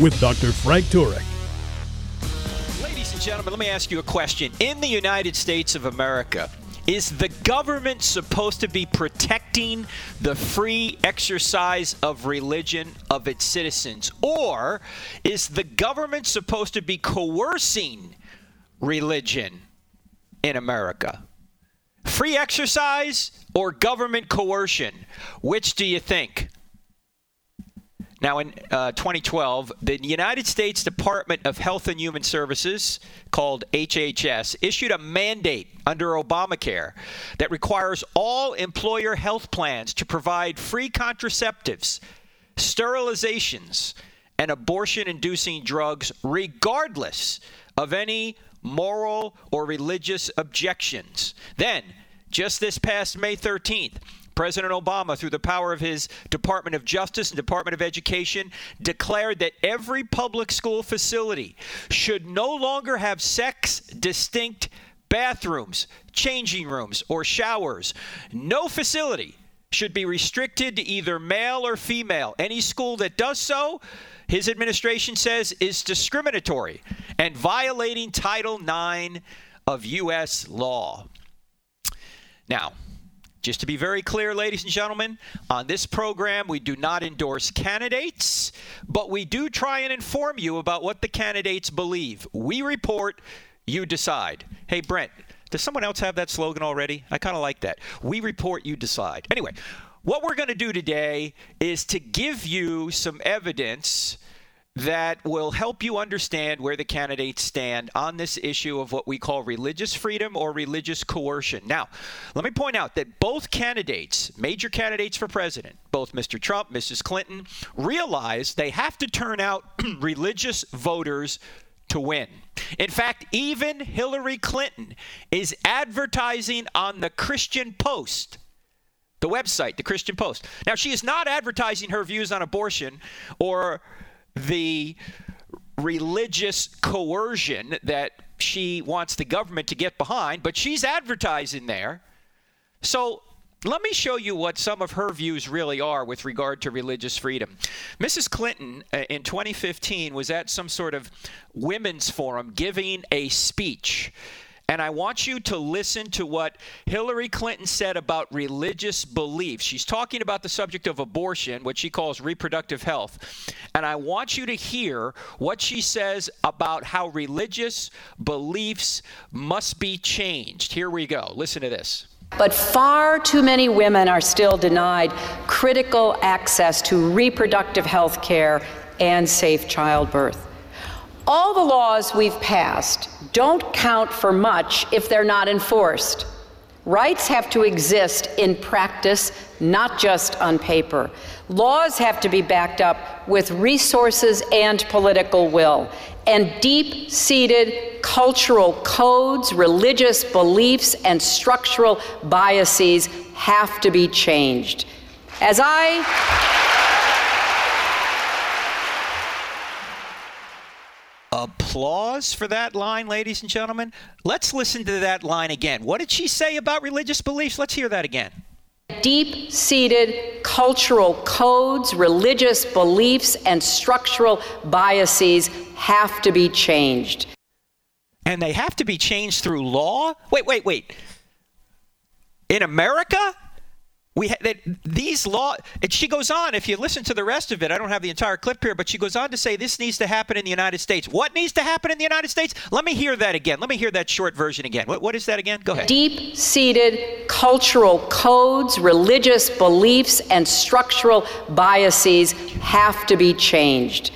with Dr. Frank Turek. Ladies and gentlemen, let me ask you a question. In the United States of America, is the government supposed to be protecting the free exercise of religion of its citizens? Or is the government supposed to be coercing religion in America? Free exercise or government coercion? Which do you think? Now, in uh, 2012, the United States Department of Health and Human Services, called HHS, issued a mandate under Obamacare that requires all employer health plans to provide free contraceptives, sterilizations, and abortion inducing drugs, regardless of any moral or religious objections. Then, just this past May 13th, President Obama, through the power of his Department of Justice and Department of Education, declared that every public school facility should no longer have sex distinct bathrooms, changing rooms, or showers. No facility should be restricted to either male or female. Any school that does so, his administration says, is discriminatory and violating Title IX of U.S. law. Now, just to be very clear, ladies and gentlemen, on this program, we do not endorse candidates, but we do try and inform you about what the candidates believe. We report, you decide. Hey, Brent, does someone else have that slogan already? I kind of like that. We report, you decide. Anyway, what we're going to do today is to give you some evidence that will help you understand where the candidates stand on this issue of what we call religious freedom or religious coercion. Now, let me point out that both candidates, major candidates for president, both Mr. Trump, Mrs. Clinton, realize they have to turn out religious voters to win. In fact, even Hillary Clinton is advertising on the Christian Post the website, the Christian Post. Now, she is not advertising her views on abortion or the religious coercion that she wants the government to get behind, but she's advertising there. So let me show you what some of her views really are with regard to religious freedom. Mrs. Clinton uh, in 2015 was at some sort of women's forum giving a speech. And I want you to listen to what Hillary Clinton said about religious beliefs. She's talking about the subject of abortion, what she calls reproductive health. And I want you to hear what she says about how religious beliefs must be changed. Here we go. Listen to this. But far too many women are still denied critical access to reproductive health care and safe childbirth. All the laws we've passed don't count for much if they're not enforced. Rights have to exist in practice, not just on paper. Laws have to be backed up with resources and political will. And deep seated cultural codes, religious beliefs, and structural biases have to be changed. As I Applause for that line, ladies and gentlemen. Let's listen to that line again. What did she say about religious beliefs? Let's hear that again. Deep seated cultural codes, religious beliefs, and structural biases have to be changed. And they have to be changed through law? Wait, wait, wait. In America? We ha- that these law. And she goes on. If you listen to the rest of it, I don't have the entire clip here, but she goes on to say this needs to happen in the United States. What needs to happen in the United States? Let me hear that again. Let me hear that short version again. What, what is that again? Go ahead. Deep-seated cultural codes, religious beliefs, and structural biases have to be changed.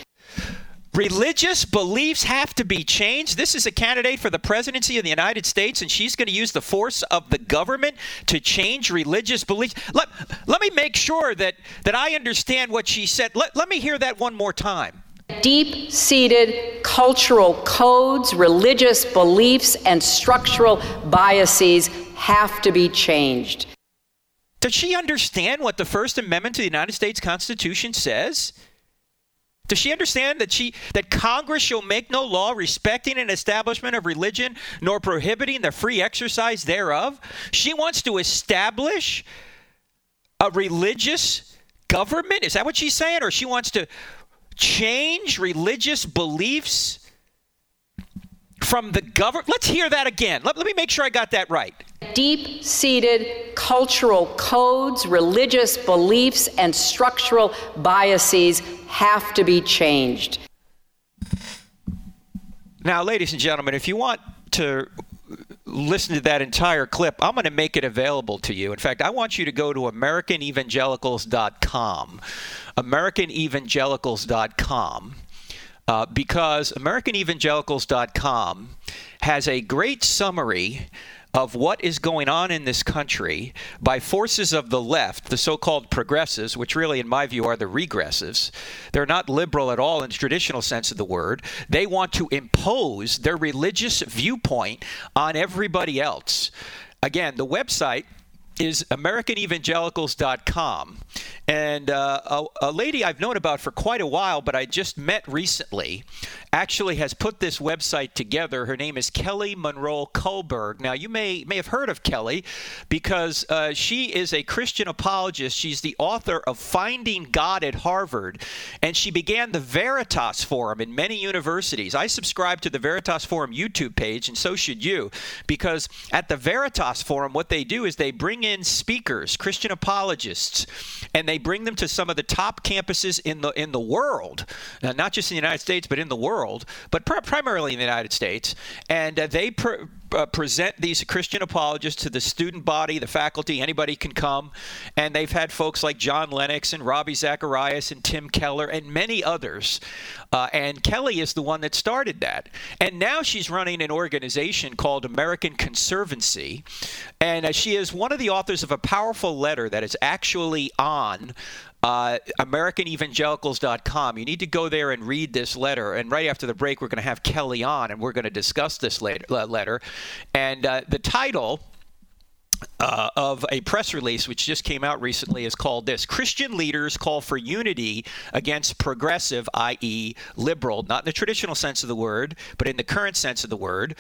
Religious beliefs have to be changed. This is a candidate for the presidency of the United States, and she's going to use the force of the government to change religious beliefs. Let, let me make sure that, that I understand what she said. Let, let me hear that one more time. Deep seated cultural codes, religious beliefs, and structural biases have to be changed. Does she understand what the First Amendment to the United States Constitution says? Does she understand that she that Congress shall make no law respecting an establishment of religion nor prohibiting the free exercise thereof? She wants to establish a religious government. Is that what she's saying? Or she wants to change religious beliefs from the government? Let's hear that again. Let, let me make sure I got that right. Deep seated cultural codes, religious beliefs, and structural biases have to be changed. Now, ladies and gentlemen, if you want to listen to that entire clip, I'm going to make it available to you. In fact, I want you to go to AmericanEvangelicals.com. AmericanEvangelicals.com. Uh, because AmericanEvangelicals.com has a great summary of what is going on in this country by forces of the left, the so called progressives, which really, in my view, are the regressives. They're not liberal at all in the traditional sense of the word. They want to impose their religious viewpoint on everybody else. Again, the website is AmericanEvangelicals.com. And uh, a, a, lady I've known about for quite a while, but I just met recently, actually has put this website together. Her name is Kelly Monroe Kullberg. Now, you may may have heard of Kelly because uh, she is a Christian apologist. She's the author of Finding God at Harvard, and she began the Veritas Forum in many universities. I subscribe to the Veritas Forum YouTube page, and so should you, because at the Veritas Forum, what they do is they bring in speakers, Christian apologists, and they bring them to some of the top campuses in the in the world, uh, not just in the United States, but in the world, but pr- primarily in the United States, and uh, they. Pr- uh, present these Christian apologists to the student body, the faculty, anybody can come. And they've had folks like John Lennox and Ravi Zacharias and Tim Keller and many others. Uh, and Kelly is the one that started that. And now she's running an organization called American Conservancy. And uh, she is one of the authors of a powerful letter that is actually on uh, AmericanEvangelicals.com. You need to go there and read this letter. And right after the break, we're going to have Kelly on, and we're going to discuss this uh, letter. And uh, the title. Uh, of a press release which just came out recently is called this Christian leaders call for unity against progressive, i.e., liberal, not in the traditional sense of the word, but in the current sense of the word,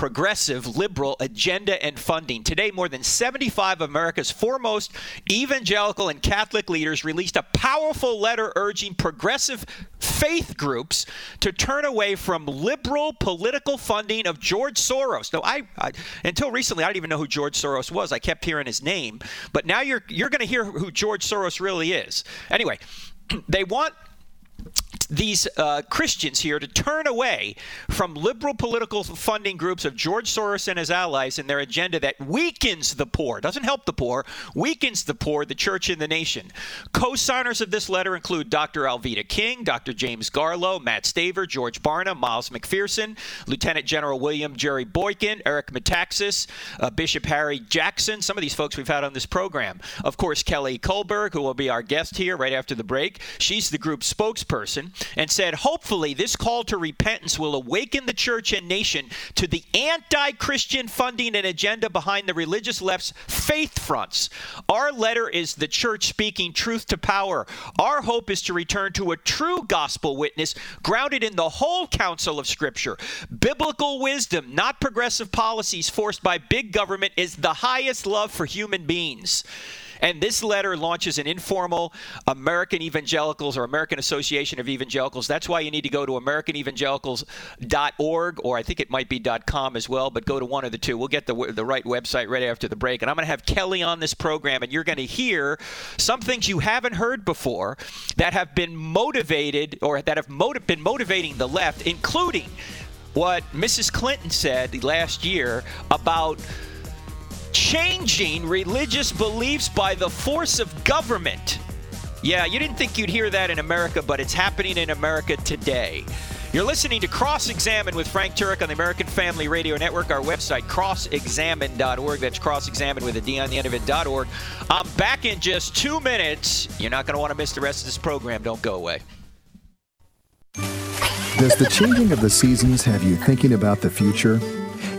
progressive liberal agenda and funding. Today, more than 75 of America's foremost evangelical and Catholic leaders released a powerful letter urging progressive faith groups to turn away from liberal political funding of George Soros. Now, I, I until recently I didn't even know who George Soros was. I kept hearing his name, but now you're you're going to hear who George Soros really is. Anyway, they want these uh, Christians here to turn away from liberal political funding groups of George Soros and his allies and their agenda that weakens the poor, doesn't help the poor, weakens the poor, the church, and the nation. Co signers of this letter include Dr. Alveda King, Dr. James Garlow, Matt Staver, George Barna, Miles McPherson, Lieutenant General William Jerry Boykin, Eric Metaxas, uh, Bishop Harry Jackson, some of these folks we've had on this program. Of course, Kelly Kullberg, who will be our guest here right after the break. She's the group spokesperson and said, hopefully, this call to repentance will awaken the church and nation to the anti Christian funding and agenda behind the religious left's faith fronts. Our letter is the church speaking truth to power. Our hope is to return to a true gospel witness grounded in the whole counsel of Scripture. Biblical wisdom, not progressive policies forced by big government, is the highest love for human beings. And this letter launches an informal American Evangelicals or American Association of Evangelicals. That's why you need to go to AmericanEvangelicals.org, or I think it might be .com as well, but go to one of the two. We'll get the, the right website right after the break. And I'm going to have Kelly on this program, and you're going to hear some things you haven't heard before that have been motivated or that have motiv- been motivating the left, including what Mrs. Clinton said last year about changing religious beliefs by the force of government. Yeah, you didn't think you'd hear that in America, but it's happening in America today. You're listening to Cross Examined with Frank Turek on the American Family Radio Network. Our website, crossexamined.org. That's crossexamine with a D on the end of it.org. I'm back in just two minutes. You're not going to want to miss the rest of this program. Don't go away. Does the changing of the seasons have you thinking about the future?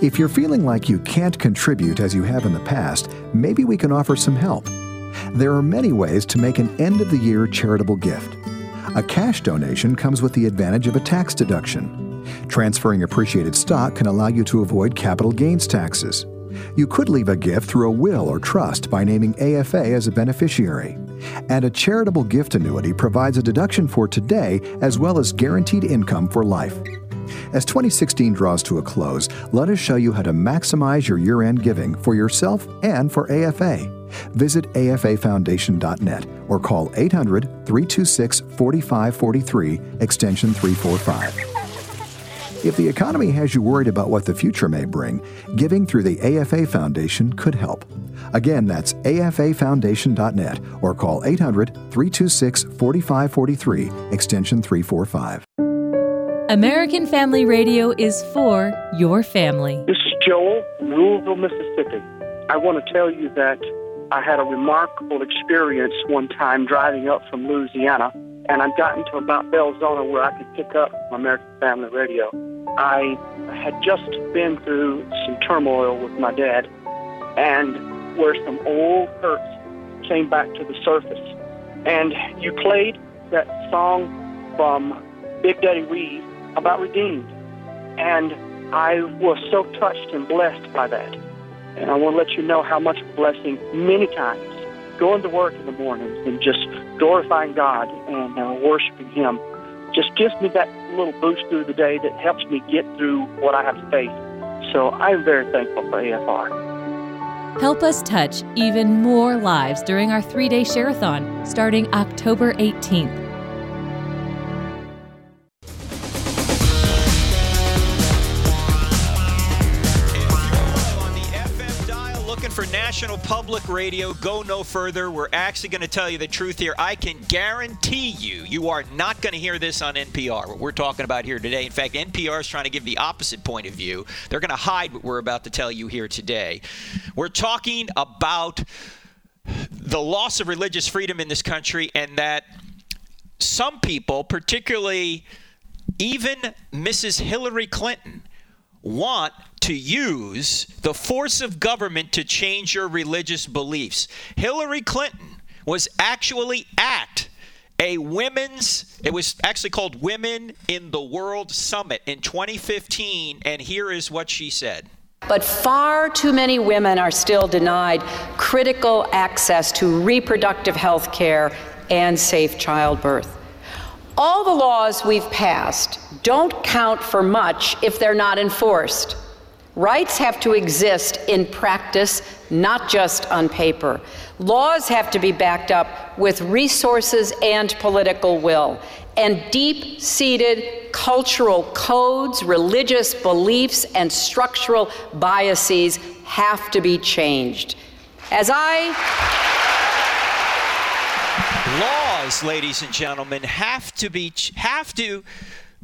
If you're feeling like you can't contribute as you have in the past, maybe we can offer some help. There are many ways to make an end of the year charitable gift. A cash donation comes with the advantage of a tax deduction. Transferring appreciated stock can allow you to avoid capital gains taxes. You could leave a gift through a will or trust by naming AFA as a beneficiary. And a charitable gift annuity provides a deduction for today as well as guaranteed income for life. As 2016 draws to a close, let us show you how to maximize your year end giving for yourself and for AFA. Visit afafoundation.net or call 800 326 4543, extension 345. If the economy has you worried about what the future may bring, giving through the AFA Foundation could help. Again, that's afafoundation.net or call 800 326 4543, extension 345. American Family Radio is for your family. This is Joel from Louisville, Mississippi. I want to tell you that I had a remarkable experience one time driving up from Louisiana, and I'd gotten to about Belzoni where I could pick up American Family Radio. I had just been through some turmoil with my dad, and where some old hurts came back to the surface. And you played that song from Big Daddy Weave about redeemed. And I was so touched and blessed by that. And I want to let you know how much blessing many times going to work in the mornings and just glorifying God and uh, worshiping Him just gives me that little boost through the day that helps me get through what I have to face. So I'm very thankful for AFR. Help us touch even more lives during our three day share-a-thon starting October 18th. National Public Radio. Go no further. We're actually going to tell you the truth here. I can guarantee you, you are not going to hear this on NPR, what we're talking about here today. In fact, NPR is trying to give the opposite point of view. They're going to hide what we're about to tell you here today. We're talking about the loss of religious freedom in this country and that some people, particularly even Mrs. Hillary Clinton, want to use the force of government to change your religious beliefs. Hillary Clinton was actually at a women's, it was actually called Women in the World Summit in 2015, and here is what she said. But far too many women are still denied critical access to reproductive health care and safe childbirth. All the laws we've passed don't count for much if they're not enforced. Rights have to exist in practice, not just on paper. Laws have to be backed up with resources and political will. And deep seated cultural codes, religious beliefs, and structural biases have to be changed. As I. Laws, ladies and gentlemen, have to be, have to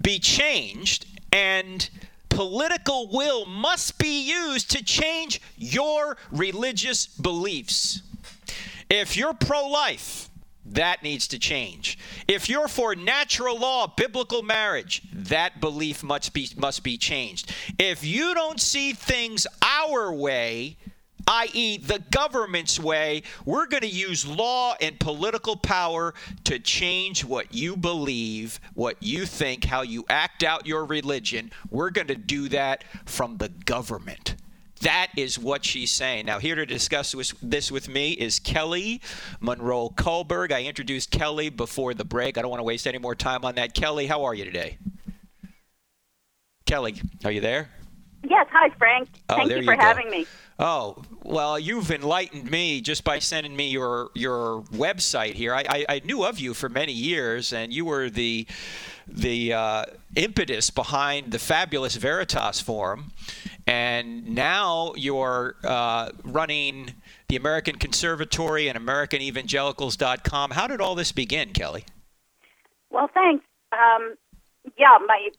be changed. And political will must be used to change your religious beliefs. If you're pro life, that needs to change. If you're for natural law, biblical marriage, that belief must be must be changed. If you don't see things our way, i.e., the government's way, we're going to use law and political power to change what you believe, what you think, how you act out your religion. We're going to do that from the government. That is what she's saying. Now, here to discuss this with me is Kelly Monroe Kullberg. I introduced Kelly before the break. I don't want to waste any more time on that. Kelly, how are you today? Kelly, are you there? Yes. Hi, Frank. Oh, Thank you, you for go. having me. Oh well, you've enlightened me just by sending me your your website here. I, I, I knew of you for many years, and you were the the uh, impetus behind the fabulous Veritas Forum, and now you're uh, running the American Conservatory and AmericanEvangelicals.com. How did all this begin, Kelly? Well, thanks. Um, yeah, my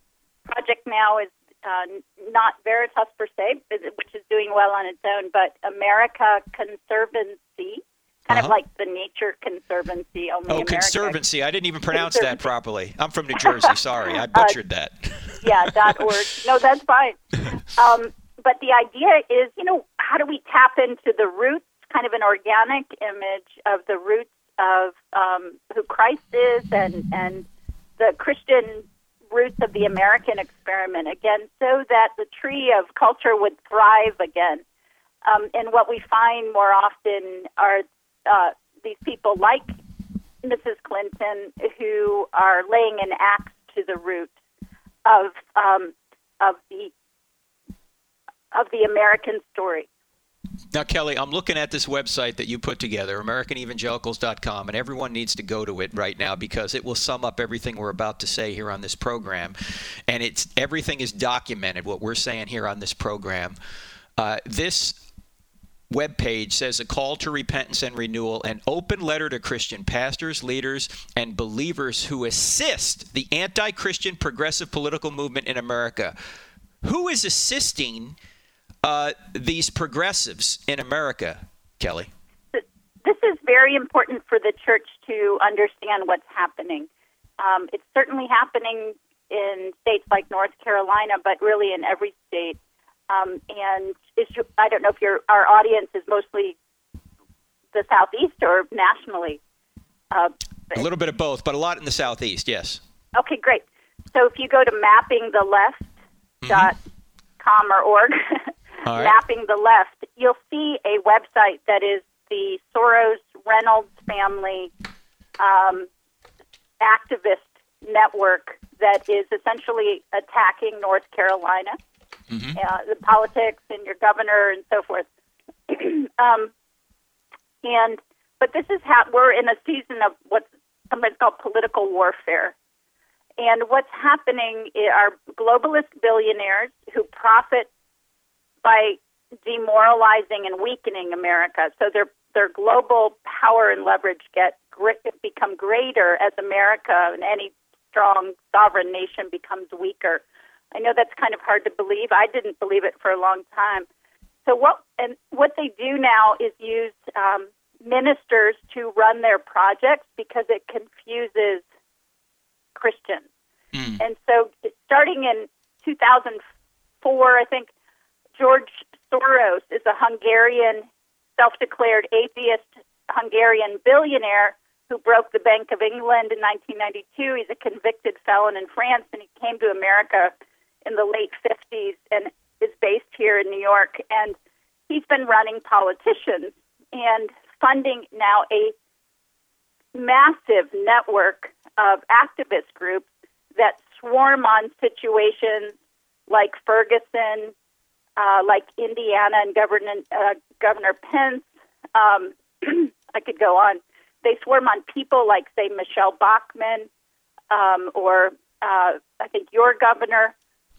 project now is uh, not Veritas per se, which is doing well on its own, but America Conservancy, kind Uh-huh. of like the Nature Conservancy. Only Oh, American. Conservancy. I didn't even pronounce that properly. I'm from New Jersey. Sorry, I butchered that. yeah, dot org. No, that's fine. Um, but the idea is, you know, how do we tap into the roots, kind of an organic image of the roots of um, who Christ is and and the Christian roots of the American experiment again, so that the tree of culture would thrive again. Um, and what we find more often are uh, these people like Mrs. Clinton who are laying an axe to the root of um, of the of the American story. Now, Kelly, I'm looking at this website that you put together, AmericanEvangelicals.com, and everyone needs to go to it right now because it will sum up everything we're about to say here on this program, and it's everything is documented. What we're saying here on this program, uh, this webpage says a call to repentance and renewal, an open letter to Christian pastors, leaders, and believers who assist the anti-Christian progressive political movement in America. Who is assisting? Uh, these progressives in America, Kelly? This is very important for the church to understand what's happening. Um, it's certainly happening in states like North Carolina, but really in every state. Um, and is, I don't know if your our audience is mostly the southeast or nationally. Uh, A little bit of both, but a lot in the southeast. Yes. Okay, great. So if you go to mappingtheleft.com or org, right. mapping the left, you'll see a website that is the Soros Reynolds family um, activist network that is essentially attacking North Carolina, uh, the politics and your governor and so forth. um, and but this is how we're in a season of what's sometimes called political warfare. And what's happening are globalist billionaires who profit by demoralizing and weakening America. So their their global power and leverage get become greater as America and any strong sovereign nation becomes weaker. I know that's kind of hard to believe. I didn't believe it for a long time. So what and what they do now is use um, ministers to run their projects because it confuses Christians. And so, starting in 2004, I think George Soros is a Hungarian, self-declared atheist Hungarian billionaire who broke the Bank of England in 1992. He's a convicted felon in France, and he came to America in the late 50s and is based here in New York. And he's been running politicians and funding now a massive network of activist groups that swarm on situations like Ferguson, uh, like Indiana and Governor, uh, Governor Pence. Um, I could go on. They swarm on people like, say, Michele Bachmann um, or uh, I think your governor.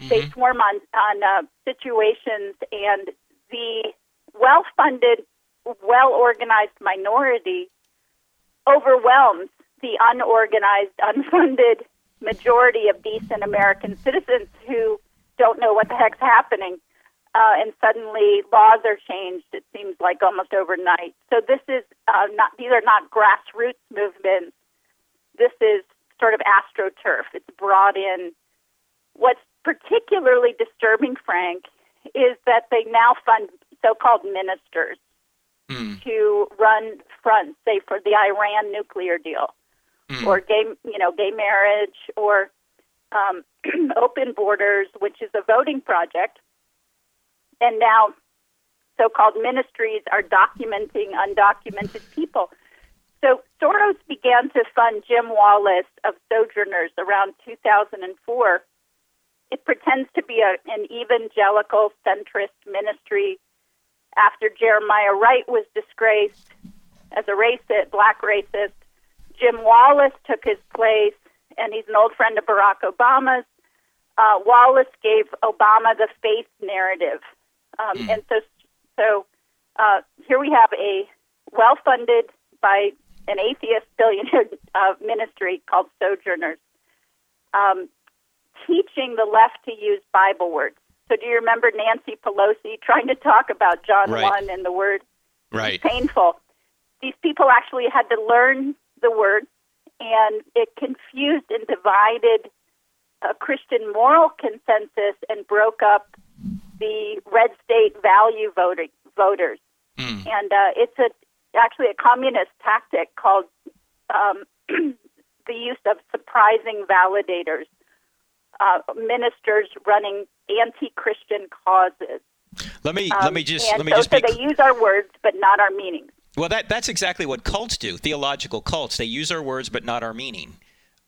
They swarm on on uh, situations, and the well-funded, well-organized minority overwhelms the unorganized, unfunded majority of decent American citizens who don't know what the heck's happening. Uh, and suddenly laws are changed, it seems like almost overnight. So this is uh, not, these are not grassroots movements. This is sort of astroturf. It's brought in. What's particularly disturbing, Frank, is that they now fund so called ministers to run fronts, say, for the Iran nuclear deal or gay, you know, gay marriage or um, open borders, which is a voting project. And now so-called ministries are documenting undocumented people. So Soros began to fund Jim Wallis of Sojourners around 2004. It pretends to be a, an evangelical centrist ministry after Jeremiah Wright was disgraced as a racist, black racist. Jim Wallis took his place, and he's an old friend of Barack Obama's. Uh, Wallis gave Obama the faith narrative, um, and so so uh, here we have a well-funded by an atheist billionaire uh, ministry called Sojourners, um, teaching the left to use Bible words. So do you remember Nancy Pelosi trying to talk about John Right. 1 and the word Right. painful? these people actually had to learn the word, and it confused and divided a Christian moral consensus and broke up the red state value voting, voters. Mm. And uh, it's a actually a communist tactic called um, the use of surprising validators, uh, ministers running anti-Christian causes. Let me Um, let me just let me so, just so be they use our words but not our meanings. Well, that that's exactly what cults do. Theological cults. They use our words but not our meaning.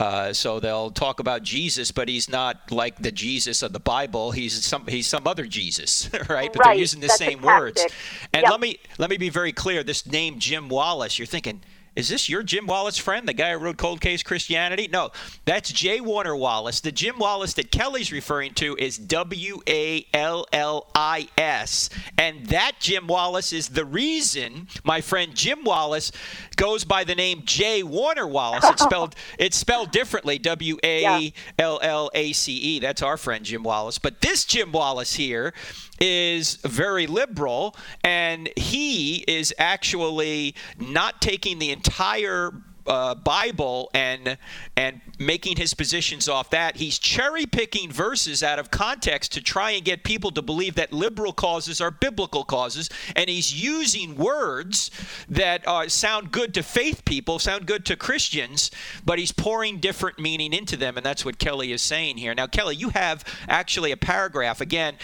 Uh, so they'll talk about Jesus, but he's not like the Jesus of the Bible. He's some he's some other Jesus, right? But Right, they're using the that's same words. And Yep. let me let me be very clear. This name Jim Wallis, you're thinking, is this your Jim Wallis friend, the guy who wrote Cold Case Christianity? No, that's J. Warner Wallace. The Jim Wallis that Kelly's referring to is W A L L I S. And that Jim Wallace is the reason my friend Jim Wallace goes by the name J. Warner Wallace. It's spelled it's spelled differently, W A L L A C E. That's our friend Jim Wallis. But this Jim Wallace here is very liberal, and he is actually not taking the entire uh, Bible and and making his positions off that. He's cherry picking verses out of context to try and get people to believe that liberal causes are biblical causes, and he's using words that uh, sound good to faith people, sound good to Christians, but he's pouring different meaning into them, and that's what Kelly is saying here. Now, Kelly, you have actually a paragraph. Again,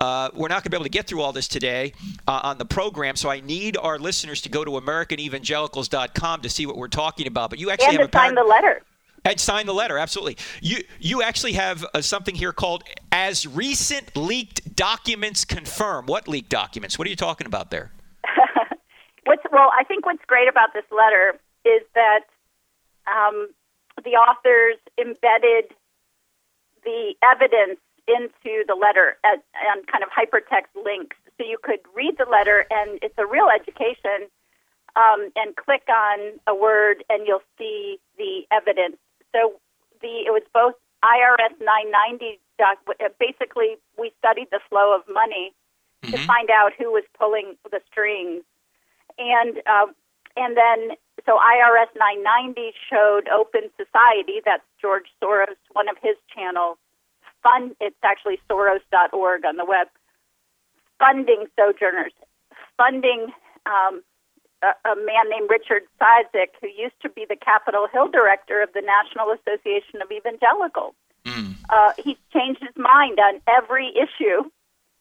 uh, we're not going to be able to get through all this today uh, on the program, so I need our listeners to go to AmericanEvangelicals.com to see what we're talking about. But you actually and have to a sign the letter. And sign the letter, absolutely. You you actually have uh, something here called "as recent leaked documents confirm." What leaked documents? What are you talking about there? What's well, I think what's great about this letter is that um, the authors embedded the evidence into the letter and kind of hypertext links, so you could read the letter, and it's a real education. Um, and click on a word, and you'll see the evidence. So the it was both IRS 990 doc. Basically, we studied the flow of money to find out who was pulling the strings and um, and then so IRS 990 showed Open Society. That's George Soros, one of his channels. Fund. It's actually Soros.org on the web. Funding sojourners, funding um, a, a man named Richard Cizik, who used to be the Capitol Hill director of the National Association of Evangelicals. Uh, he's changed his mind on every issue.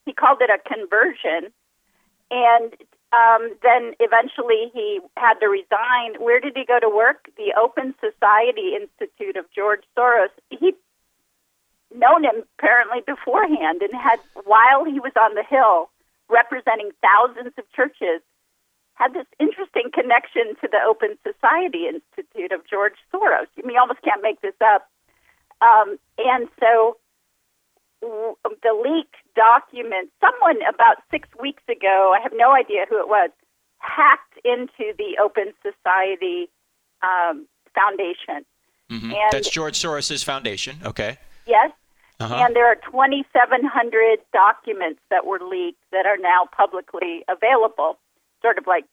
He called it a conversion, and um, then eventually he had to resign. Where did he go to work? The Open Society Institute of George Soros. He'd known him apparently beforehand and had, while he was on the Hill representing thousands of churches, had this interesting connection to the Open Society Institute of George Soros. I mean, you almost can't make this up. Um, and so w- the leaked document, someone about six weeks ago, I have no idea who it was, hacked into the Open Society um, Foundation. Mhm. And- That's George Soros's foundation. Okay. Yes. Uh-huh. And there are 2,700 documents that were leaked that are now publicly available, sort of like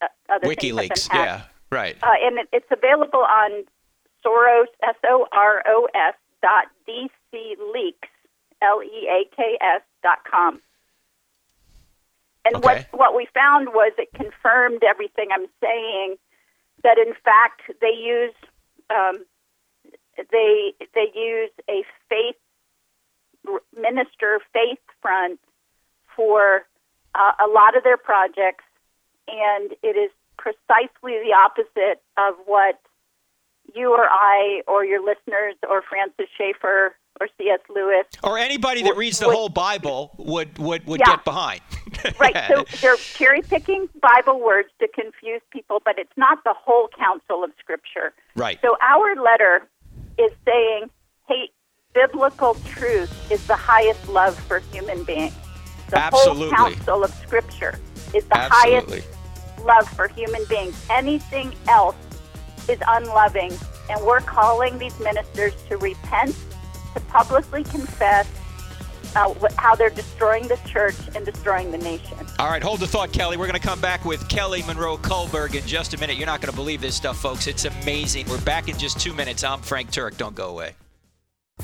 uh, other things have been WikiLeaks. Yeah. Right. Uh, and it, it's available on Soros, S O R O S dot D C leaks, L E A K S dot com. And Okay. what, what we found was it confirmed everything I'm saying, that in fact they use um, they they use a faith minister faith front for uh, a lot of their projects, and it is precisely the opposite of what you or I or your listeners or Francis Schaeffer or C.S. Lewis. Or anybody that reads the would- whole Bible would would, would Yeah. get behind. Right, so they're cherry picking Bible words to confuse people, but it's not the whole counsel of Scripture. Right. So our letter is saying, hey, biblical truth is the highest love for human beings. The Absolutely. whole counsel of Scripture is the Absolutely. highest love for human beings. Anything else is unloving, and we're calling these ministers to repent, to publicly confess, uh, how they're destroying the church and destroying the nation. All right, hold the thought, Kelly. We're going to come back with Kelly Monroe Kullberg in just a minute. You're not going to believe this stuff, folks. It's amazing. We're back in just two minutes. I'm Frank Turek. Don't go away.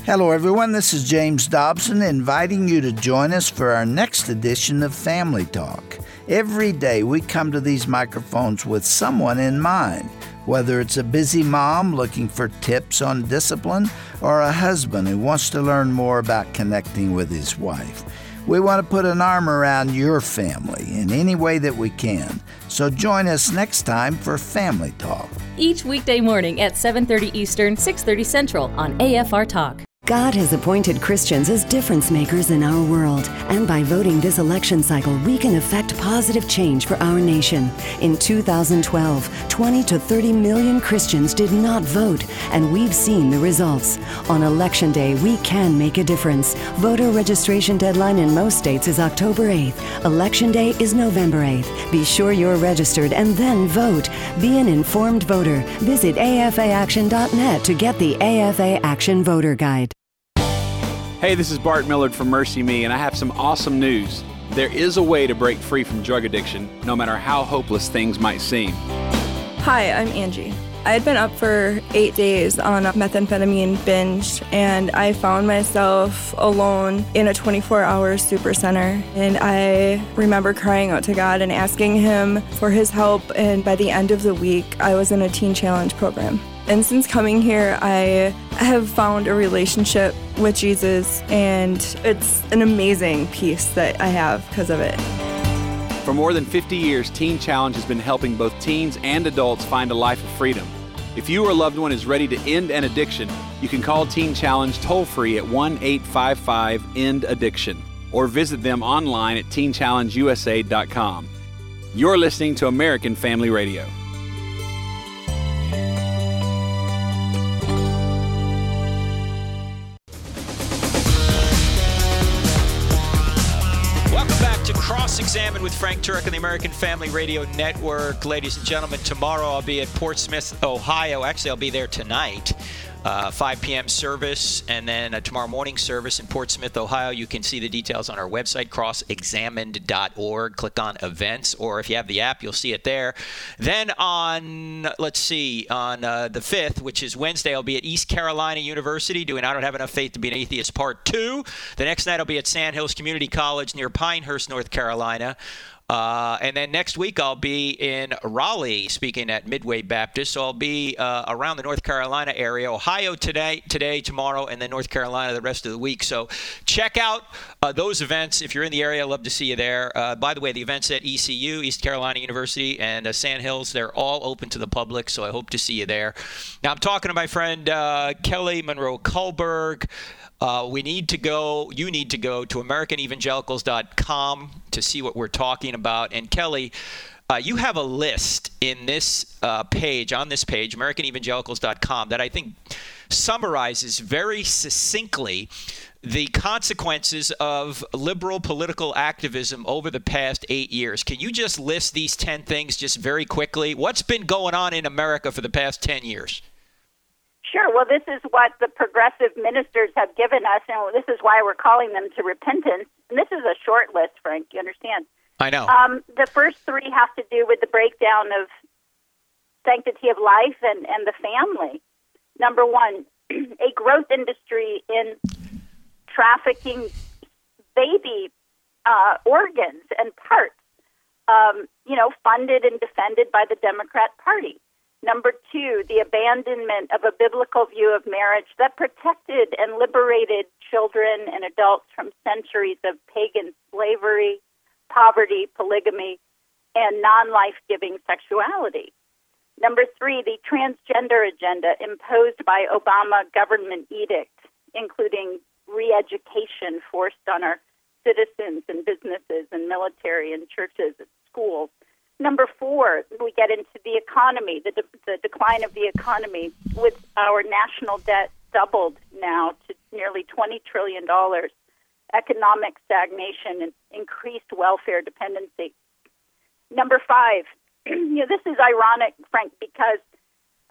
Hello, everyone. This is James Dobson inviting you to join us for our next edition of Family Talk. Every day we come to these microphones with someone in mind, whether it's a busy mom looking for tips on discipline or a husband who wants to learn more about connecting with his wife. We want to put an arm around your family in any way that we can. So join us next time for Family Talk. Each weekday morning at 7:30 Eastern, 6:30 Central on AFR Talk. God has appointed Christians as difference makers in our world, and by voting this election cycle, we can affect positive change for our nation. In 2012, 20 to 30 million Christians did not vote, and we've seen the results. On election day, we can make a difference. Voter registration deadline in most states is October 8th. Election day is November 8th. Be sure you're registered and then vote. Be an informed voter. Visit afaaction.net to get the AFA Action Voter Guide. Hey, this is Bart Millard from MercyMe, and I have some awesome news. There is a way to break free from drug addiction, no matter how hopeless things might seem. Hi, I'm Angie. I had been up for eight days on a methamphetamine binge, and I found myself alone in a 24 hour super center. And I remember crying out to God and asking Him for His help. And by the end of the week, I was in a Teen Challenge program. And since coming here, I have found a relationship with Jesus, and it's an amazing peace that I have because of it. For more than 50 years, Teen Challenge has been helping both teens and adults find a life of freedom. If you or a loved one is ready to end an addiction, you can call Teen Challenge toll free at 1 855 END ADDICTION or visit them online at teenchallengeusa.com. You're listening to American Family Radio. With Frank Turek on the American Family Radio Network. Ladies and gentlemen, tomorrow I'll be at Portsmouth, Ohio. Actually, I'll be there tonight uh, 5 p.m. service, and then a tomorrow morning service in Portsmouth, Ohio. You can see the details on our website, crossexamined.org. Click on events, or if you have the app, you'll see it there. Then on, let's see, on uh, the 5th, which is Wednesday, I'll be at East Carolina University doing I Don't Have Enough Faith to Be an Atheist Part 2. The next night, I'll be at Sandhills Community College near Pinehurst, North Carolina. Uh, and then next week I'll be in Raleigh speaking at Midway Baptist. So I'll be uh, around the North Carolina area, Ohio today, today, tomorrow, and then North Carolina the rest of the week. So check out uh, those events if you're in the area. I'd love to see you there. Uh, by the way, the events at ECU, East Carolina University, and uh, Sandhills, they're all open to the public. So I hope to see you there. Now I'm talking to my friend uh, Kelly Monroe Kullberg. Uh, we need to go, you need to go to AmericanEvangelicals.com to see what we're talking about. And Kelly, uh, you have a list in this uh, page, on this page, AmericanEvangelicals.com, that I think summarizes very succinctly the consequences of liberal political activism over the past eight years. Can you just list these 10 things just very quickly? What's been going on in America for the past 10 years? Sure. Well, this is what the progressive ministers have given us, and this is why we're calling them to repentance. And this is a short list, Frank. You understand? I know. Um, the first three have to do with the breakdown of sanctity of life and, and the family. Number one, a growth industry in trafficking baby uh, organs and parts, um, you know, funded and defended by the Democrat Party. Number two, the abandonment of a biblical view of marriage that protected and liberated children and adults from centuries of pagan slavery, poverty, polygamy, and non life giving sexuality. Number three, the transgender agenda imposed by Obama government edict, including re education forced on our citizens and businesses and military and churches and schools. Number four, we get into the economy, the, de- the decline of the economy, with our national debt doubled now to nearly $20 trillion, economic stagnation, and increased welfare dependency. Number five, you know, this is ironic, Frank, because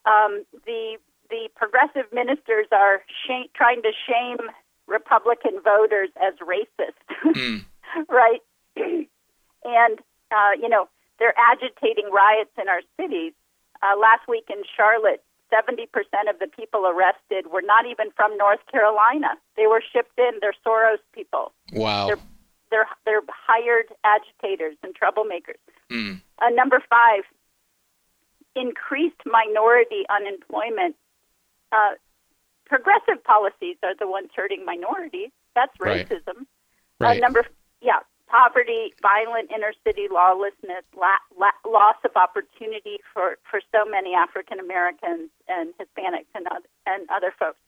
um, the the progressive ministers are sh- trying to shame Republican voters as racist, mm. right? and uh, you know they're agitating riots in our cities. Uh, last week in Charlotte, 70% of the people arrested were not even from North Carolina. They were shipped in. They're Soros people. Wow. They're they're, they're hired agitators and troublemakers. Mm. Uh, number five, increased minority unemployment. Uh, progressive policies are the ones hurting minorities. That's racism. Right. right. Uh, number, yeah, poverty, violent inner city lawlessness, la- la- loss of opportunity for, for so many African Americans and Hispanics and other, and other folks.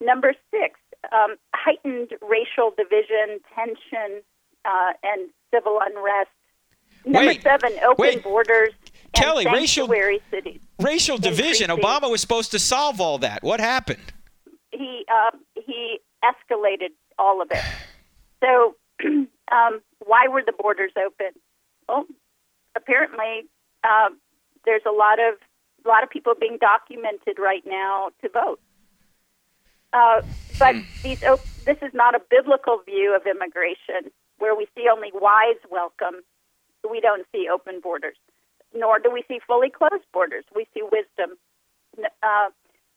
Number six, um, heightened racial division, tension, uh, and civil unrest. Number wait, seven, open wait. borders. Kelly, racial cities. Racial division. Increasing. Obama was supposed to solve all that. What happened? He uh, he escalated all of it. So, um, why were the borders open? Well, apparently, uh, there's a lot of a lot of people being documented right now to vote. Uh, but Hmm. these op- this is not a biblical view of immigration, where we see only wise welcome. We don't see open borders, nor do we see fully closed borders. We see wisdom. Uh,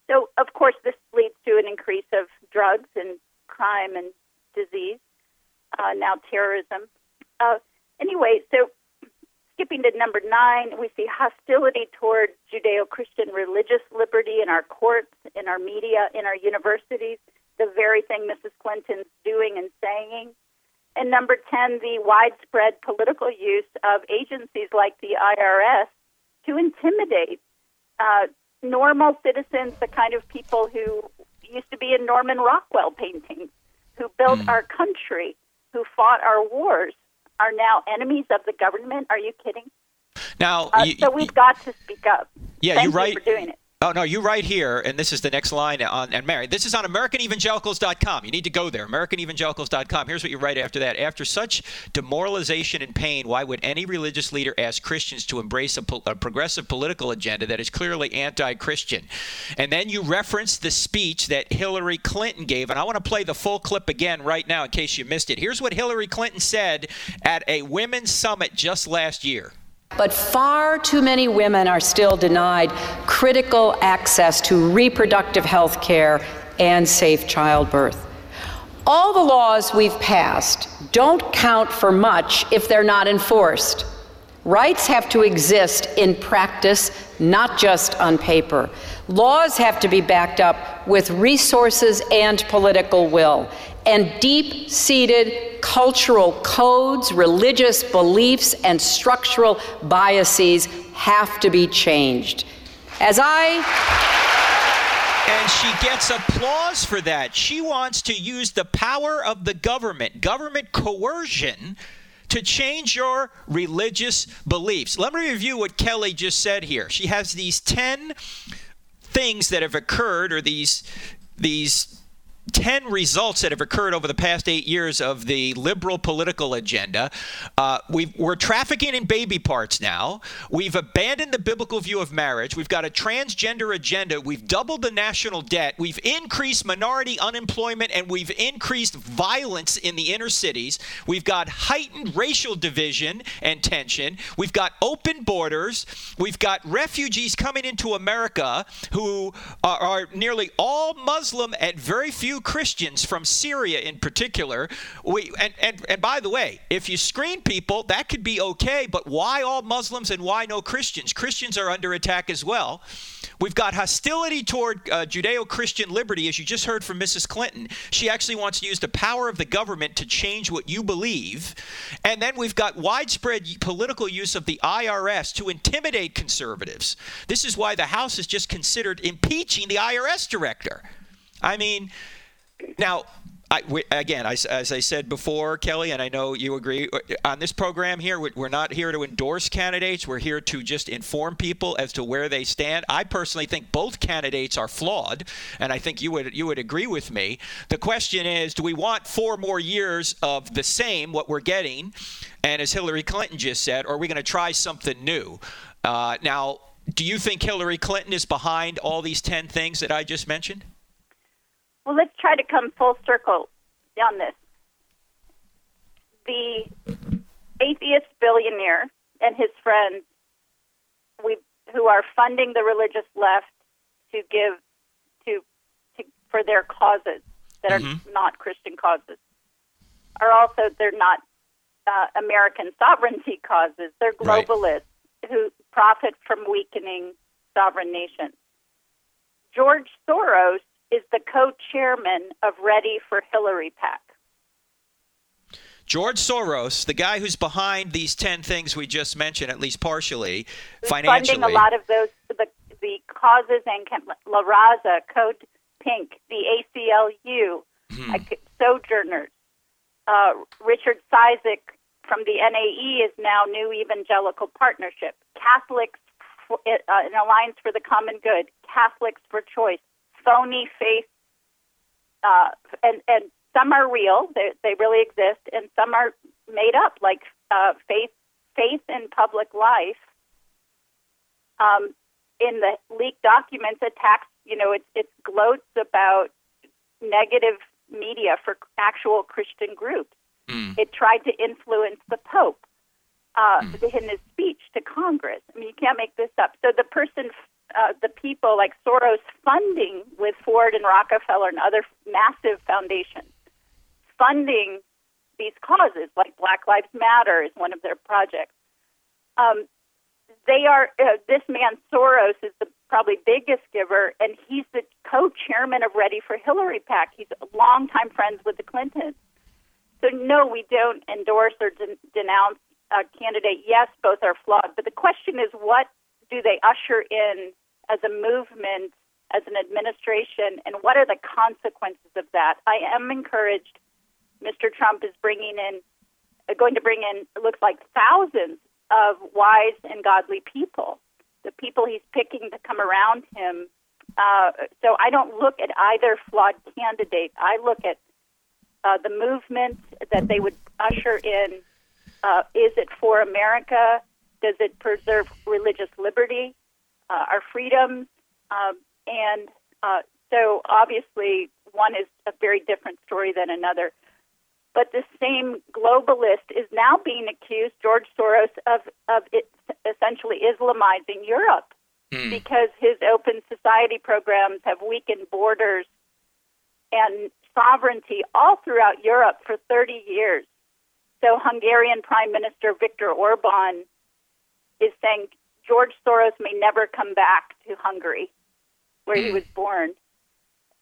so, of course, this leads to an increase of drugs and crime and disease. Uh, now, terrorism. Uh, anyway, so skipping to number nine, we see hostility toward Judeo Christian religious liberty in our courts, in our media, in our universities, the very thing Mrs. Clinton's doing and saying. And number 10, the widespread political use of agencies like the IRS to intimidate uh, normal citizens, the kind of people who used to be in Norman Rockwell paintings, who built Mm. our country, who fought our wars, are now enemies of the government. Are you kidding? Now, Uh, you, so we've got to speak up. Yeah, Thank you're you right. for doing it. Oh no, you're right here, and this is the next line on and Mary. This is on AmericanEvangelicals.com. You need to go there, AmericanEvangelicals.com. Here's what you write after that. After such demoralization and pain, why would any religious leader ask Christians to embrace a, a progressive political agenda that is clearly anti-Christian? And then you reference the speech that Hillary Clinton gave, and I want to play the full clip again right now in case you missed it. Here's what Hillary Clinton said at a women's summit just last year. But far too many women are still denied critical access to reproductive health care and safe childbirth. All the laws we've passed don't count for much if they're not enforced. Rights have to exist in practice, not just on paper. Laws have to be backed up with resources and political will. And deep seated cultural codes, religious beliefs, and structural biases have to be changed. As I And she gets applause for that. She wants to use the power of the government, government coercion, to change your religious beliefs. Let me review what Kelly just said here. She has these 10 things that have occurred, or these, these 10 results that have occurred over the past eight years of the liberal political agenda. Uh, we are trafficking in baby parts now. We've abandoned the biblical view of marriage. We've got a transgender agenda. We've doubled the national debt. We've increased minority unemployment and we've increased violence in the inner cities. We've got heightened racial division and tension. We've got open borders. We've got refugees coming into America who are, are nearly all Muslim and very few Christians from Syria in particular. We and, and and by the way, if you screen people, that could be okay, but why all Muslims and why no Christians? Christians are under attack as well. We've got hostility toward uh, Judeo-Christian liberty, as you just heard from Mrs. Clinton. She actually wants to use the power of the government to change what you believe. And then we've got widespread political use of the IRS to intimidate conservatives. This is why the House has just considered impeaching the IRS director. I mean, now, I, we, again, I, as I said before, Kelly, and I know you agree, uh, on this program here, we're not here to endorse candidates. We're here to just inform people as to where they stand. I personally think both candidates are flawed, and I think you would you would agree with me. The question is, do we want four more years of the same, what we're getting, and as Hillary Clinton just said, are we going to try something new? Uh, now, do you think Hillary Clinton is behind all these 10 things that I just mentioned? Well, let's try to come full circle. on this. The atheist billionaire and his friends, we who are funding the religious left to give to, to for their causes that Mm-hmm. are not Christian causes, are also they're not uh, American sovereignty causes. They're Right. globalists who profit from weakening sovereign nations. George Soros is the co-chairman of Ready for Hillary PAC. George Soros, the guy who's behind these 10 things we just mentioned, at least partially, who's financially. funding a lot of those the the causes and La Raza, Code Pink, the ACLU, Hmm. Sojourners. Uh, Richard Cizik from the NAE is now New Evangelical Partnership. Catholics, for, uh, an Alliance for the Common Good. Catholics for Choice. Phony Faith, uh, and and some are real; they they really exist, and some are made up, like uh, faith faith in public life um, in the leaked documents attacks you know it it gloats about negative media for actual christian groups. It tried to influence the pope uh, in his speech to congress. I mean you can't make this up. So the person uh, the people like soros funding with ford and rockefeller and other massive foundations funding these causes like black lives matter is one of their projects um, they are uh, this man Soros is the probably biggest giver, and he's the co-chairman of Ready for Hillary PAC. He's longtime friends with the Clintons. So no, we don't endorse or den- denounce a candidate. Yes, both are flawed, but the question is, what do they usher in as a movement, as an administration, and what are the consequences of that? I am encouraged. Mr. Trump is bringing in, uh, going to bring in, it looks like thousands of wise and godly people, the people he's picking to come around him. Uh, so I don't look at either flawed candidate. I look at uh, the movement that they would usher in. Uh, is it for America? Does it preserve religious liberty, uh, our freedoms? Um, and uh, so obviously, one is a very different story than another. But the same globalist is now being accused, George Soros, of, of it, essentially Islamizing Europe because his open society programs have weakened borders and sovereignty all throughout Europe for 30 years. So Hungarian Prime Minister Viktor Orban is saying George Soros may never come back to Hungary, where he was born.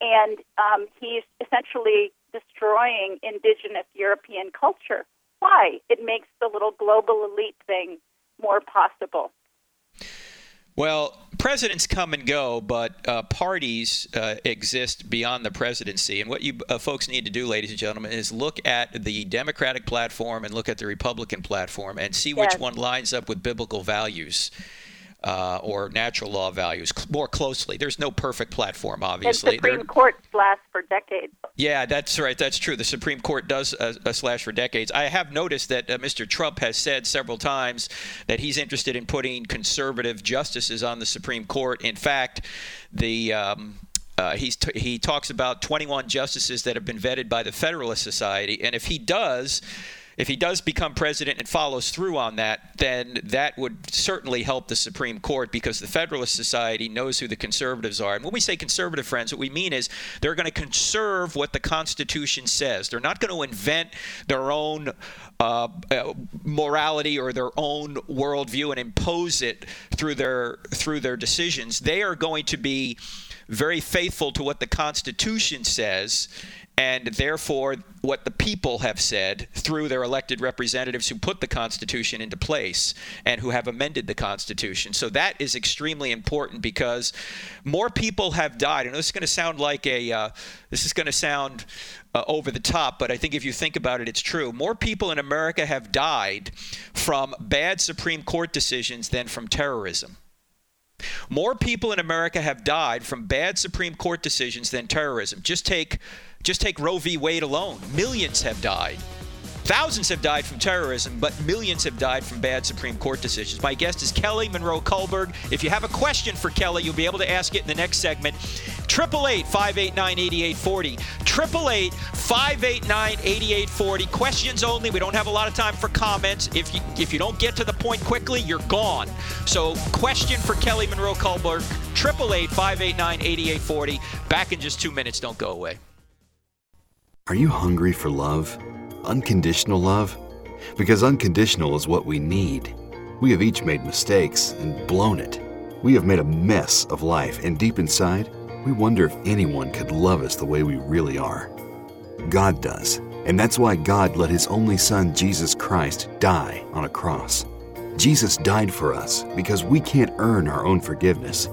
And um, he's essentially destroying indigenous European culture. Why? It makes the little global elite thing more possible. Well, presidents come and go, but uh, parties uh, exist beyond the presidency. And what you uh, folks need to do, ladies and gentlemen, is look at the Democratic platform and look at the Republican platform and see which one lines up with biblical values. Uh, or natural law values more closely. There's no perfect platform, obviously. There- Supreme Courts last for decades. yeah, that's right. That's true. The Supreme Court does uh, uh, slash for decades. I have noticed that uh, Mr. Trump has said several times that he's interested in putting conservative justices on the Supreme Court. In fact, the um, uh, he's t- he talks about 21 justices that have been vetted by the Federalist Society, and if he does. If he does become president and follows through on that, then that would certainly help the Supreme Court because the Federalist Society knows who the conservatives are. And when we say conservative friends, what we mean is they're going to conserve what the Constitution says. They're not going to invent their own uh, uh, morality or their own worldview and impose it through their through their decisions. They are going to be very faithful to what the Constitution says and therefore what the people have said through their elected representatives who put the Constitution into place and who have amended the Constitution. So that is extremely important because more people have died. And this is going to sound like a, uh, this is going to sound uh, over the top, but I think if you think about it, it's true. More people in America have died from bad Supreme Court decisions than from terrorism. More people in America have died from bad Supreme Court decisions than terrorism. Just take just take Roe v. Wade alone. Millions have died. Thousands have died from terrorism, but millions have died from bad Supreme Court decisions. My guest is Kelly Monroe Kullberg. If you have a question for Kelly, you'll be able to ask it in the next segment. 888 589 8840. 888 589 8840. Questions only. We don't have a lot of time for comments. If you, if you don't get to the point quickly, you're gone. So, question for Kelly Monroe Kullberg. 888 589 8840. Back in just two minutes. Don't go away. Are you hungry for love? Unconditional love? Because unconditional is what we need. We have each made mistakes and blown it. We have made a mess of life, and deep inside, we wonder if anyone could love us the way we really are. God does, and that's why God let His only Son, Jesus Christ, die on a cross. Jesus died for us because we can't earn our own forgiveness.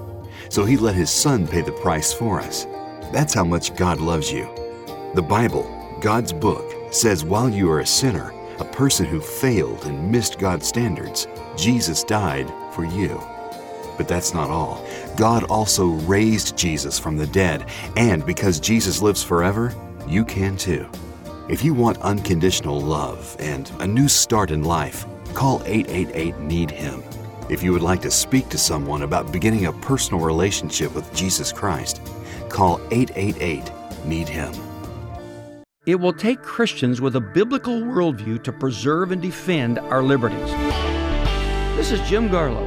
So He let His Son pay the price for us. That's how much God loves you. The Bible, God's book, says while you are a sinner, a person who failed and missed God's standards, Jesus died for you. But that's not all. God also raised Jesus from the dead, and because Jesus lives forever, you can too. If you want unconditional love and a new start in life, call 888 Need Him. If you would like to speak to someone about beginning a personal relationship with Jesus Christ, call 888 Need Him. It will take Christians with a biblical worldview to preserve and defend our liberties. This is Jim Garlow.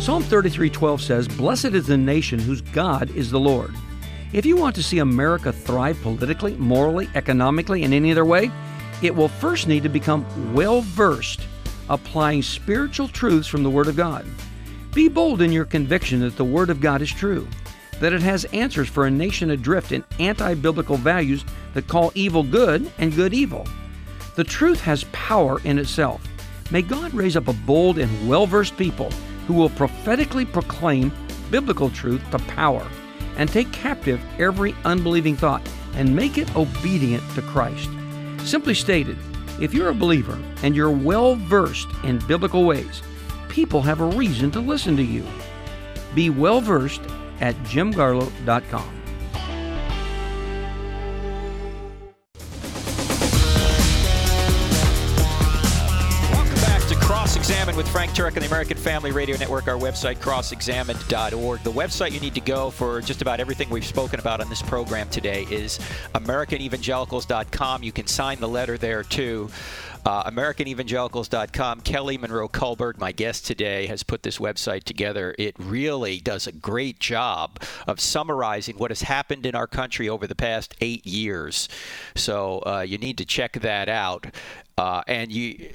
Psalm 33:12 says, "Blessed is the nation whose God is the Lord." If you want to see America thrive politically, morally, economically, and any other way, it will first need to become well-versed applying spiritual truths from the Word of God. Be bold in your conviction that the Word of God is true, that it has answers for a nation adrift in anti biblical values that call evil good and good evil. The truth has power in itself. May God raise up a bold and well versed people who will prophetically proclaim biblical truth to power and take captive every unbelieving thought and make it obedient to Christ. Simply stated, if you're a believer and you're well versed in biblical ways, people have a reason to listen to you. Be well versed at jimgarlow.com. With Frank Turek and the American Family Radio Network, our website, crossexamined.org. The website you need to go for just about everything we've spoken about on this program today is AmericanEvangelicals.com. You can sign the letter there too. Uh, AmericanEvangelicals.com. Kelly Monroe Kullberg, my guest today, has put this website together. It really does a great job of summarizing what has happened in our country over the past eight years. So uh, you need to check that out. Uh, and you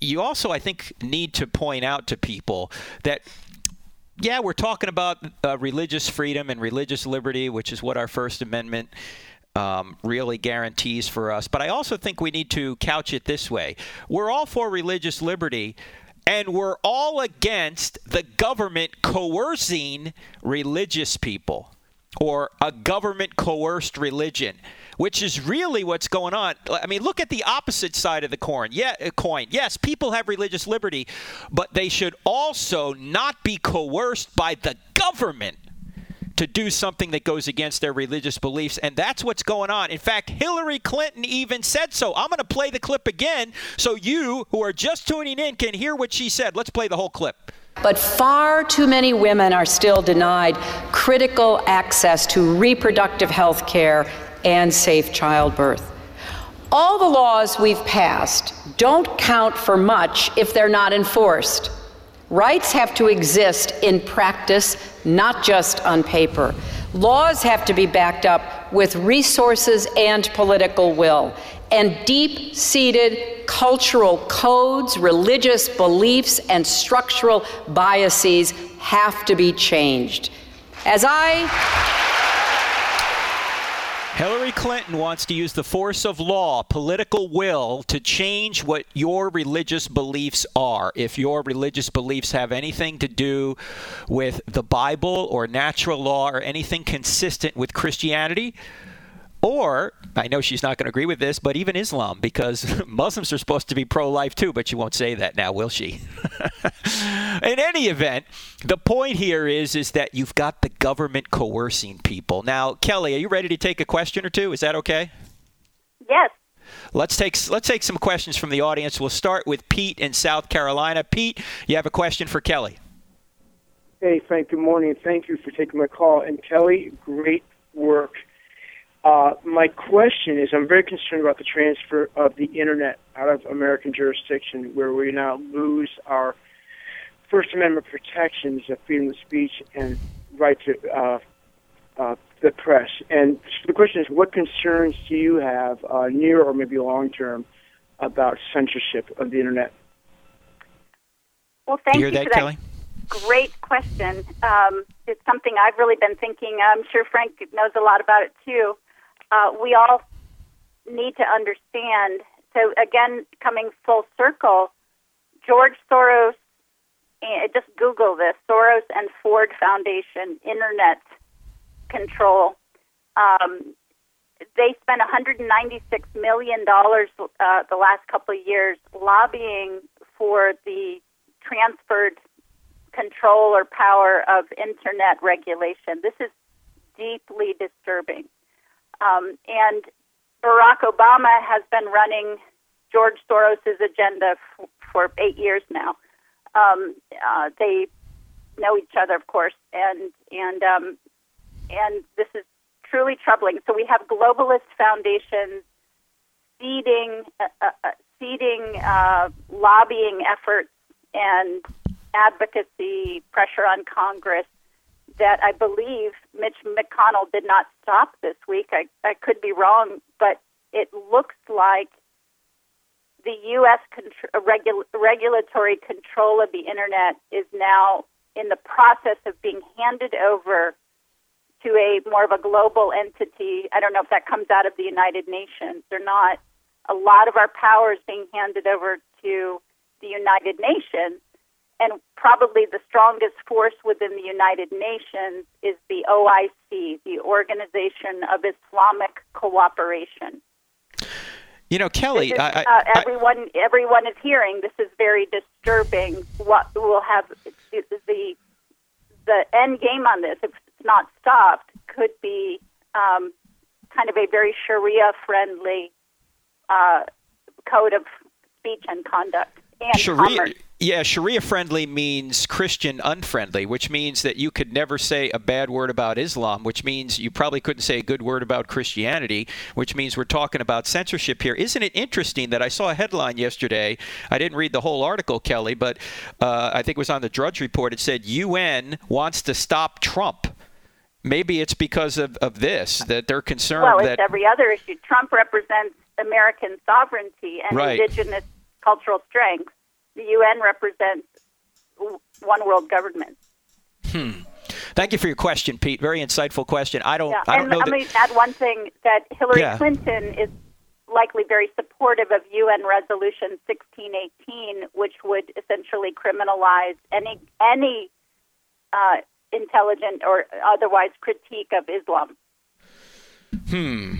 you also, I think, need to point out to people that yeah, we're talking about uh, religious freedom and religious liberty, which is what our First Amendment um, really guarantees for us. But I also think we need to couch it this way we're all for religious liberty. And we're all against the government coercing religious people or a government coerced religion which is really what's going on. I mean, look at the opposite side of the coin. Yeah, uh, coin. Yes, people have religious liberty, but they should also not be coerced by the government to do something that goes against their religious beliefs. And that's what's going on. In fact, Hillary Clinton even said so. I'm going to play the clip again so you who are just tuning in can hear what she said. Let's play the whole clip. But far too many women are still denied critical access to reproductive health care and safe childbirth. All the laws we've passed don't count for much if they're not enforced. Rights have to exist in practice, not just on paper. Laws have to be backed up with resources and political will. And deep seated cultural codes, religious beliefs, and structural biases have to be changed. As I Hillary Clinton wants to use the force of law, political will, to change what your religious beliefs are. If your religious beliefs have anything to do with the Bible or natural law or anything consistent with Christianity, or, I know she's not going to agree with this, but even Islam, because Muslims are supposed to be pro life too, but she won't say that now, will she? In any event, the point here is, is that you've got the government coercing people. Now, Kelly, are you ready to take a question or two? Is that okay? Yes. Let's take let's take some questions from the audience. We'll start with Pete in South Carolina. Pete, you have a question for Kelly. Hey, Frank, good morning. Thank you for taking my call. And Kelly, great work. Uh, my question is I'm very concerned about the transfer of the Internet out of American jurisdiction, where we now lose our First Amendment protections of freedom of speech and right to uh, uh, the press. And the question is, what concerns do you have, uh, near or maybe long term, about censorship of the Internet? Well, thank you you, hear for that, that Kelly? great question. Um, it's something I've really been thinking. I'm sure Frank knows a lot about it too. Uh, we all need to understand. So again, coming full circle, George Soros, just Google this: Soros and Ford Foundation Internet control. Um, they spent 196 million dollars uh, the last couple of years lobbying for the transferred control or power of internet regulation. This is deeply disturbing. Um, and Barack Obama has been running George Soros' agenda f- for eight years now. Um, uh, they know each other, of course, and and um, and this is truly troubling. So we have globalist foundations feeding uh, uh, feeding uh, lobbying efforts and advocacy pressure on Congress that I believe Mitch McConnell did not stop this week. I, I could be wrong, but it looks like the U.S. Contr- uh, regul- regulatory control of the Internet is now in the process of being handed over to a more of a global entity. I don't know if that comes out of the United Nations or not. A lot of our power is being handed over to the United Nations, and probably the strongest force within the United Nations is the OIC, the Organization of Islamic Cooperation. You know, Kelly, is, I, I, uh, everyone everyone is hearing this is very disturbing. What will have the, the the end game on this, if it's not stopped, could be um, kind of a very Sharia friendly uh, code of speech and conduct and Sharia, commerce. yeah, Sharia friendly means Christian unfriendly, which means that you could never say a bad word about Islam, which means you probably couldn't say a good word about Christianity, which means we're talking about censorship here. Isn't it interesting that I saw a headline yesterday? I didn't read the whole article, Kelly, but uh, I think it was on the Drudge Report. It said UN wants to stop Trump. Maybe it's because of, of this that they're concerned Well, it's that every other issue. Trump represents American sovereignty and Right. indigenous cultural strength. The UN represents one world government. Hmm. Thank you for your question, Pete. Very insightful question. I don't. Yeah, I don't and know let that. me add one thing: that Hillary Yeah. Clinton is likely very supportive of UN Resolution 1618, which would essentially criminalize any any uh, intelligent or otherwise critique of Islam. Hmm.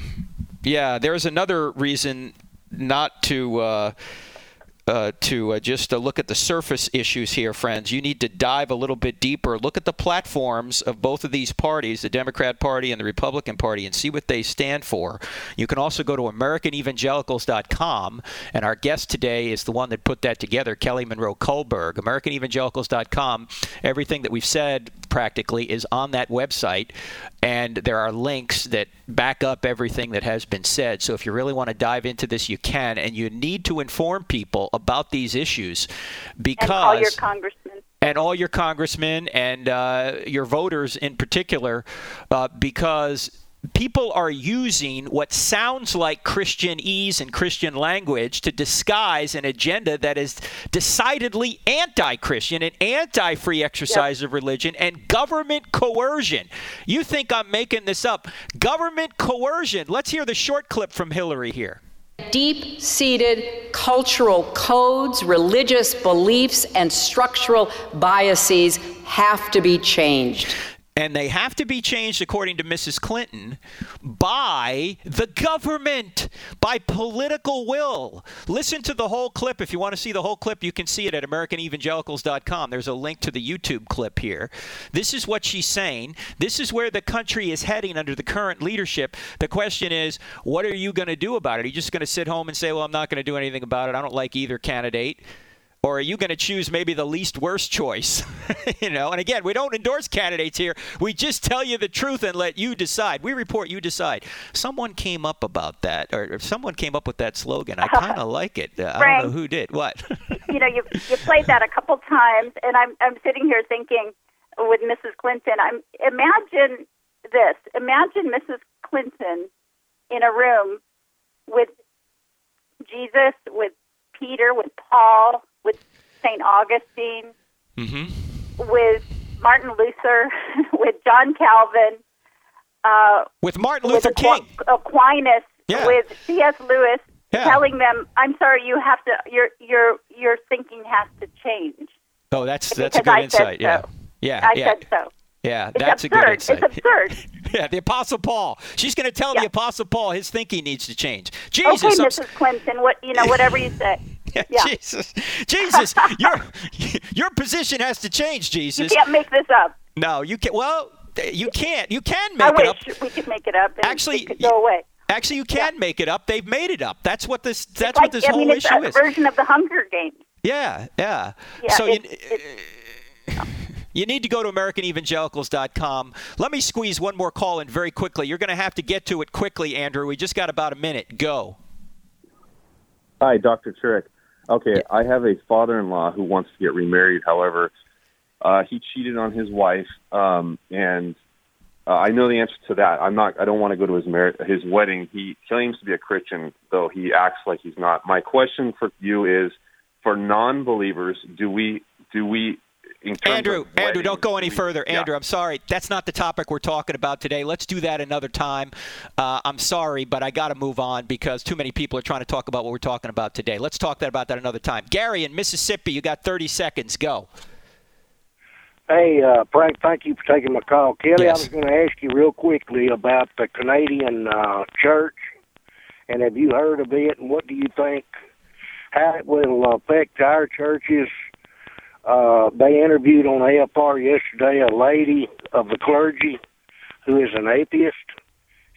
Yeah, there's another reason not to. Uh, uh, to uh, just uh, look at the surface issues here, friends. You need to dive a little bit deeper. Look at the platforms of both of these parties, the Democrat Party and the Republican Party, and see what they stand for. You can also go to AmericanEvangelicals.com, and our guest today is the one that put that together, Kelly Monroe Kullberg. AmericanEvangelicals.com. Everything that we've said practically is on that website, and there are links that back up everything that has been said. So if you really want to dive into this, you can, and you need to inform people about these issues because and all your congressmen. and all your congressmen and uh, your voters in particular, uh, because people are using what sounds like Christianese and Christian language to disguise an agenda that is decidedly anti-Christian and anti-free exercise of religion and government coercion. You think I'm making this up? Government coercion. Let's hear the short clip from Hillary here. Deep seated cultural codes, religious beliefs, and structural biases have to be changed. And they have to be changed, according to Mrs. Clinton, by the government, by political will. Listen to the whole clip. If you want to see the whole clip, you can see it at AmericanEvangelicals.com. There's a link to the YouTube clip here. This is what she's saying. This is where the country is heading under the current leadership. The question is, what are you going to do about it? Are you just going to sit home and say, well, I'm not going to do anything about it? I don't like either candidate. Or are you going to choose maybe the least worst choice? you know, and again, we don't endorse candidates here. We just tell you the truth and let you decide. We report, you decide. Someone came up about that, or someone came up with that slogan. I kind of like it. Uh, I don't know who did. What? you know, you you played that a couple times, and I'm I'm sitting here thinking with Mrs. Clinton. I'm imagine this. Imagine Mrs. Clinton in a room with Jesus, with Peter, with Paul, St. Augustine, mm-hmm. with Martin Luther, with John Calvin, uh, with Martin Luther with King, Aquinas, yeah. with C.S. Lewis, yeah. telling them, "I'm sorry, you have to. Your your your thinking has to change." Oh, that's because that's a good I insight. Said yeah, so. yeah, I yeah. said so. Yeah, It's that's absurd. a good insight. It's absurd. yeah, the Apostle Paul. She's going to tell Yeah. the Apostle Paul his thinking needs to change. Jesus, okay, I'm Mrs. Clinton. What you know, whatever you say. Yeah, Yeah. Jesus, Jesus, your your position has to change, Jesus. You can't make this up. No, you can't. Well, you can't. You can I make it up. wish we could make it up. And Actually, it could go away. Actually, you can make it up. They've made it up. That's what this. That's It's like, what this I whole mean, it's issue a is. version of the Hunger Games. Yeah, yeah. Yeah, so you, it's- uh, you need to go to AmericanEvangelicals.com. Let me squeeze one more call in very quickly. You're going to have to get to it quickly, Andrew. We just got about a minute. Go. Hi, Dr. Turek. Okay, I have a father-in-law who wants to get remarried. However, uh, he cheated on his wife, um, and uh, I know the answer to that. I'm not. I don't want to go to his mar- his wedding. He claims to be a Christian, though he acts like he's not. My question for you is: for non-believers, do we do we Andrew, of Andrew, don't go any do we- further. yeah. Andrew, I'm sorry. That's not the topic we're talking about today. Let's do that another time. Uh, I'm sorry, but I got to move on because too many people are trying to talk about what we're talking about today. Let's talk that about that another time. Gary in Mississippi, you got 30 seconds. Go. Hey, uh, Frank, thank you for taking my call. Kelly, Yes. I was going to ask you real quickly about the Canadian uh, church, and have you heard of it, and what do you think, how it will affect our churches? Uh, they interviewed on AFR yesterday a lady of the clergy who is an atheist.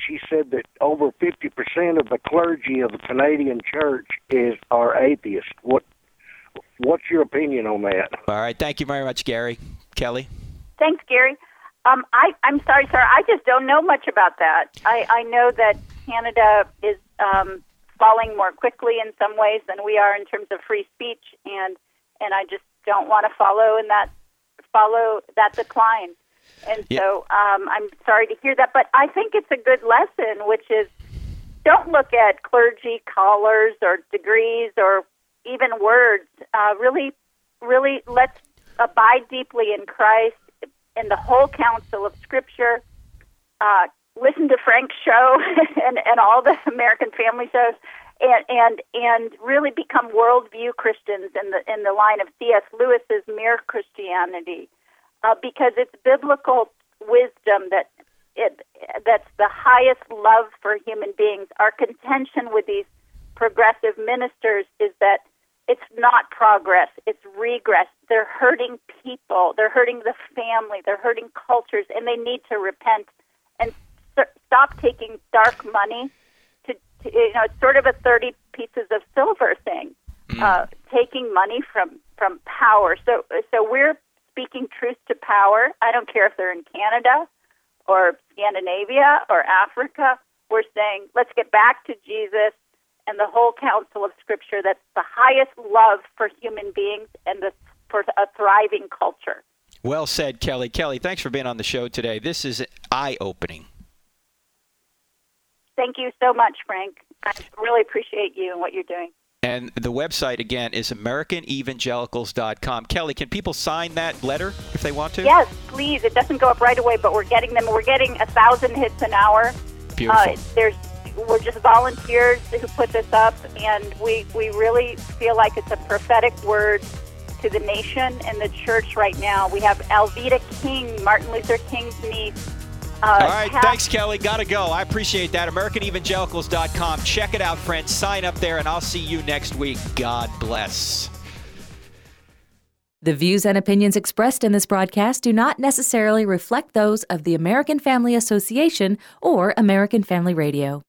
She said that over 50% of the clergy of the Canadian church is are atheists. What What's your opinion on that? All right. Thank you very much, Gary. Kelly? Thanks, Gary. Um, I, I'm sorry, sir. I just don't know much about that. I, I know that Canada is um, falling more quickly in some ways than we are in terms of free speech, and and I just don't want to follow in that follow that decline. And so um, I'm sorry to hear that, but I think it's a good lesson, which is don't look at clergy collars or degrees or even words. Uh, really, really, let's abide deeply in Christ, in the whole counsel of Scripture. Uh, listen to Frank's show and, and all the American Family shows, and and and really become worldview Christians in the in the line of C.S. Lewis's Mere Christianity, uh, because it's biblical wisdom that it that's the highest love for human beings. Our contention with these progressive ministers is that it's not progress, it's regress. They're hurting people, they're hurting the family, they're hurting cultures, and they need to repent and s- stop taking dark money. You know, it's sort of a thirty pieces of silver thing, uh, taking money from from power. So so we're speaking truth to power. I don't care if they're in Canada or Scandinavia or Africa. We're saying let's get back to Jesus and the whole counsel of Scripture. That's the highest love for human beings and the, for a thriving culture. Well said, Kelly. Kelly, thanks for being on the show today. This is eye opening. Thank you so much, Frank. I really appreciate you and what you're doing. And the website, again, is AmericanEvangelicals.com. Kelly, can people sign that letter if they want to? Yes, please. It doesn't go up right away, but we're getting them. We're getting a thousand hits an hour. Beautiful. Uh, there's we're just volunteers who put this up, and we we really feel like it's a prophetic word to the nation and the church right now. We have Alveda King, Martin Luther King's niece. Uh, All right, Pat- thanks, Kelly. Gotta go. I appreciate that. AmericanEvangelicals.com. Check it out, friends. Sign up there, and I'll see you next week. God bless. The views and opinions expressed in this broadcast do not necessarily reflect those of the American Family Association or American Family Radio.